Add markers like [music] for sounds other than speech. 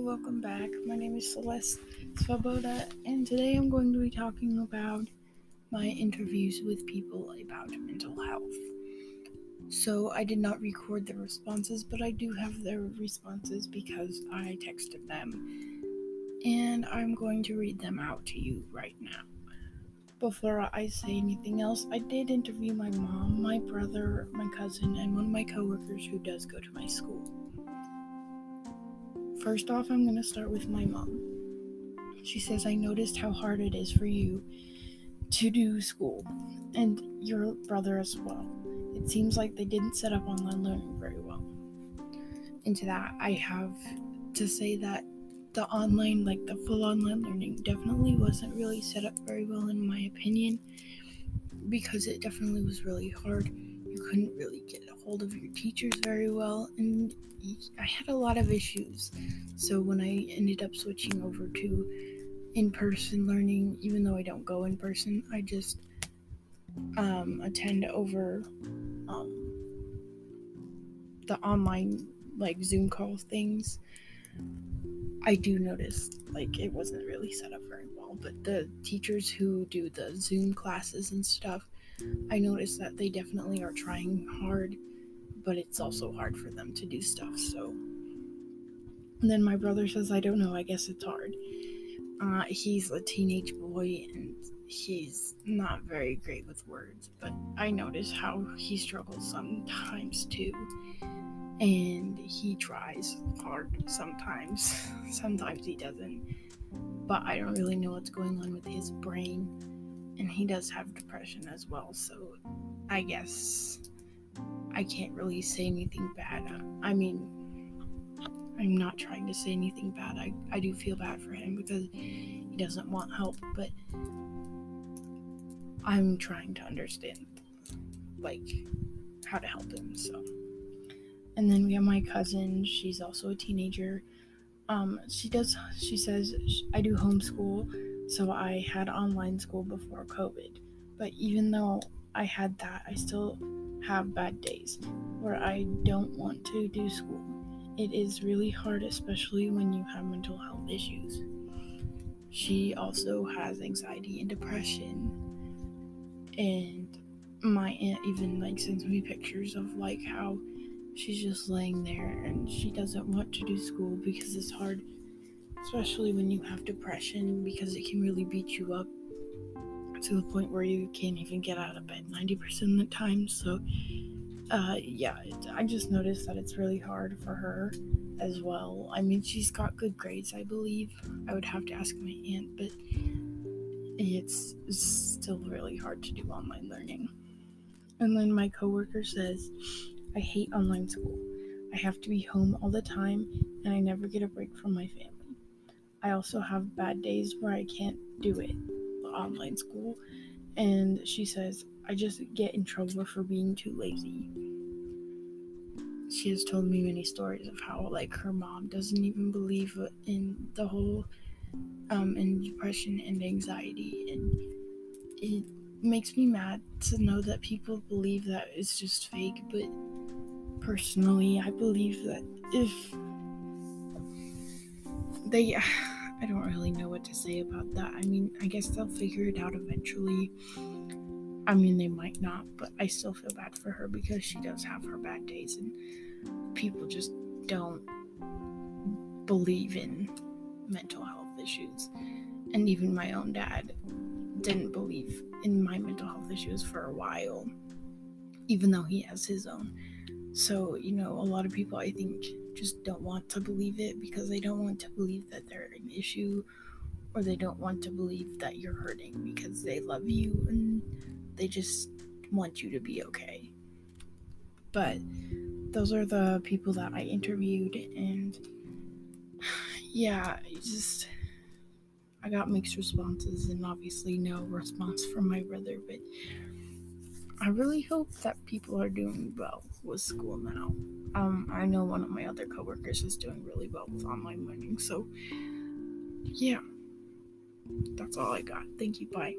welcome back. My name is Celeste Svoboda, and today I'm going to be talking about my interviews with people about mental health. So, I did not record the responses, but I do have their responses because I texted them, and I'm going to read them out to you right now. Before I say anything else, I did interview my mom, my brother, my cousin, and one of my coworkers who does go to my school. First off, I'm going to start with my mom. She says, I noticed how hard it is for you to do school, and your brother as well. It seems like they didn't set up online learning very well. Into that, I have to say that the online, like the full online learning, definitely wasn't really set up very well, in my opinion, because it definitely was really hard. You couldn't really get hold of your teachers very well, and I had a lot of issues. So when I ended up switching over to in person learning, even though I don't go in person, I just um, attend over um, the online like Zoom call things. I do notice like it wasn't really set up very well, but the teachers who do the Zoom classes and stuff, I noticed that they definitely are trying hard but it's also hard for them to do stuff. So, and then my brother says, I don't know, I guess it's hard. Uh, he's a teenage boy and he's not very great with words, but I notice how he struggles sometimes too. And he tries hard sometimes, [laughs] sometimes he doesn't. But I don't really know what's going on with his brain. And he does have depression as well, so I guess I can't really say anything bad. I mean, I'm not trying to say anything bad. I, I do feel bad for him because he doesn't want help, but I'm trying to understand, like, how to help him, so. And then we have my cousin. She's also a teenager. Um, she does, she says, I do homeschool, so I had online school before COVID. But even though I had that, I still have bad days where I don't want to do school. It is really hard, especially when you have mental health issues. She also has anxiety and depression. And my aunt even like sends me pictures of like how she's just laying there and she doesn't want to do school because it's hard, especially when you have depression because it can really beat you up to the point where you can't even get out of bed 90% of the time. So, uh, yeah, it, I just noticed that it's really hard for her as well. I mean, she's got good grades, I believe. I would have to ask my aunt, but it's still really hard to do online learning. And then my coworker says, I hate online school. I have to be home all the time, and I never get a break from my family. I also have bad days where I can't do it online school, and she says, I just get in trouble for being too lazy. She has told me many stories of how, like, her mom doesn't even believe in the whole um, in depression and anxiety, and it makes me mad to know that people believe that it's just fake. But personally, I believe that if they I don't really know what to say about that. I mean, I guess they'll figure it out eventually. I mean, they might not, but I still feel bad for her because she does have her bad days, and people just don't believe in mental health issues. And even my own dad didn't believe in my mental health issues for a while, even though he has his own. So, you know, a lot of people I think just don't want to believe it because they don't want to believe that they're an issue or they don't want to believe that you're hurting because they love you and they just want you to be okay. But those are the people that I interviewed and [sighs] yeah, just I got mixed responses and obviously no response from my brother, but I really hope that people are doing well with school now. Um, I know one of my other coworkers is doing really well with online learning, so yeah, that's all I got. Thank you. Bye.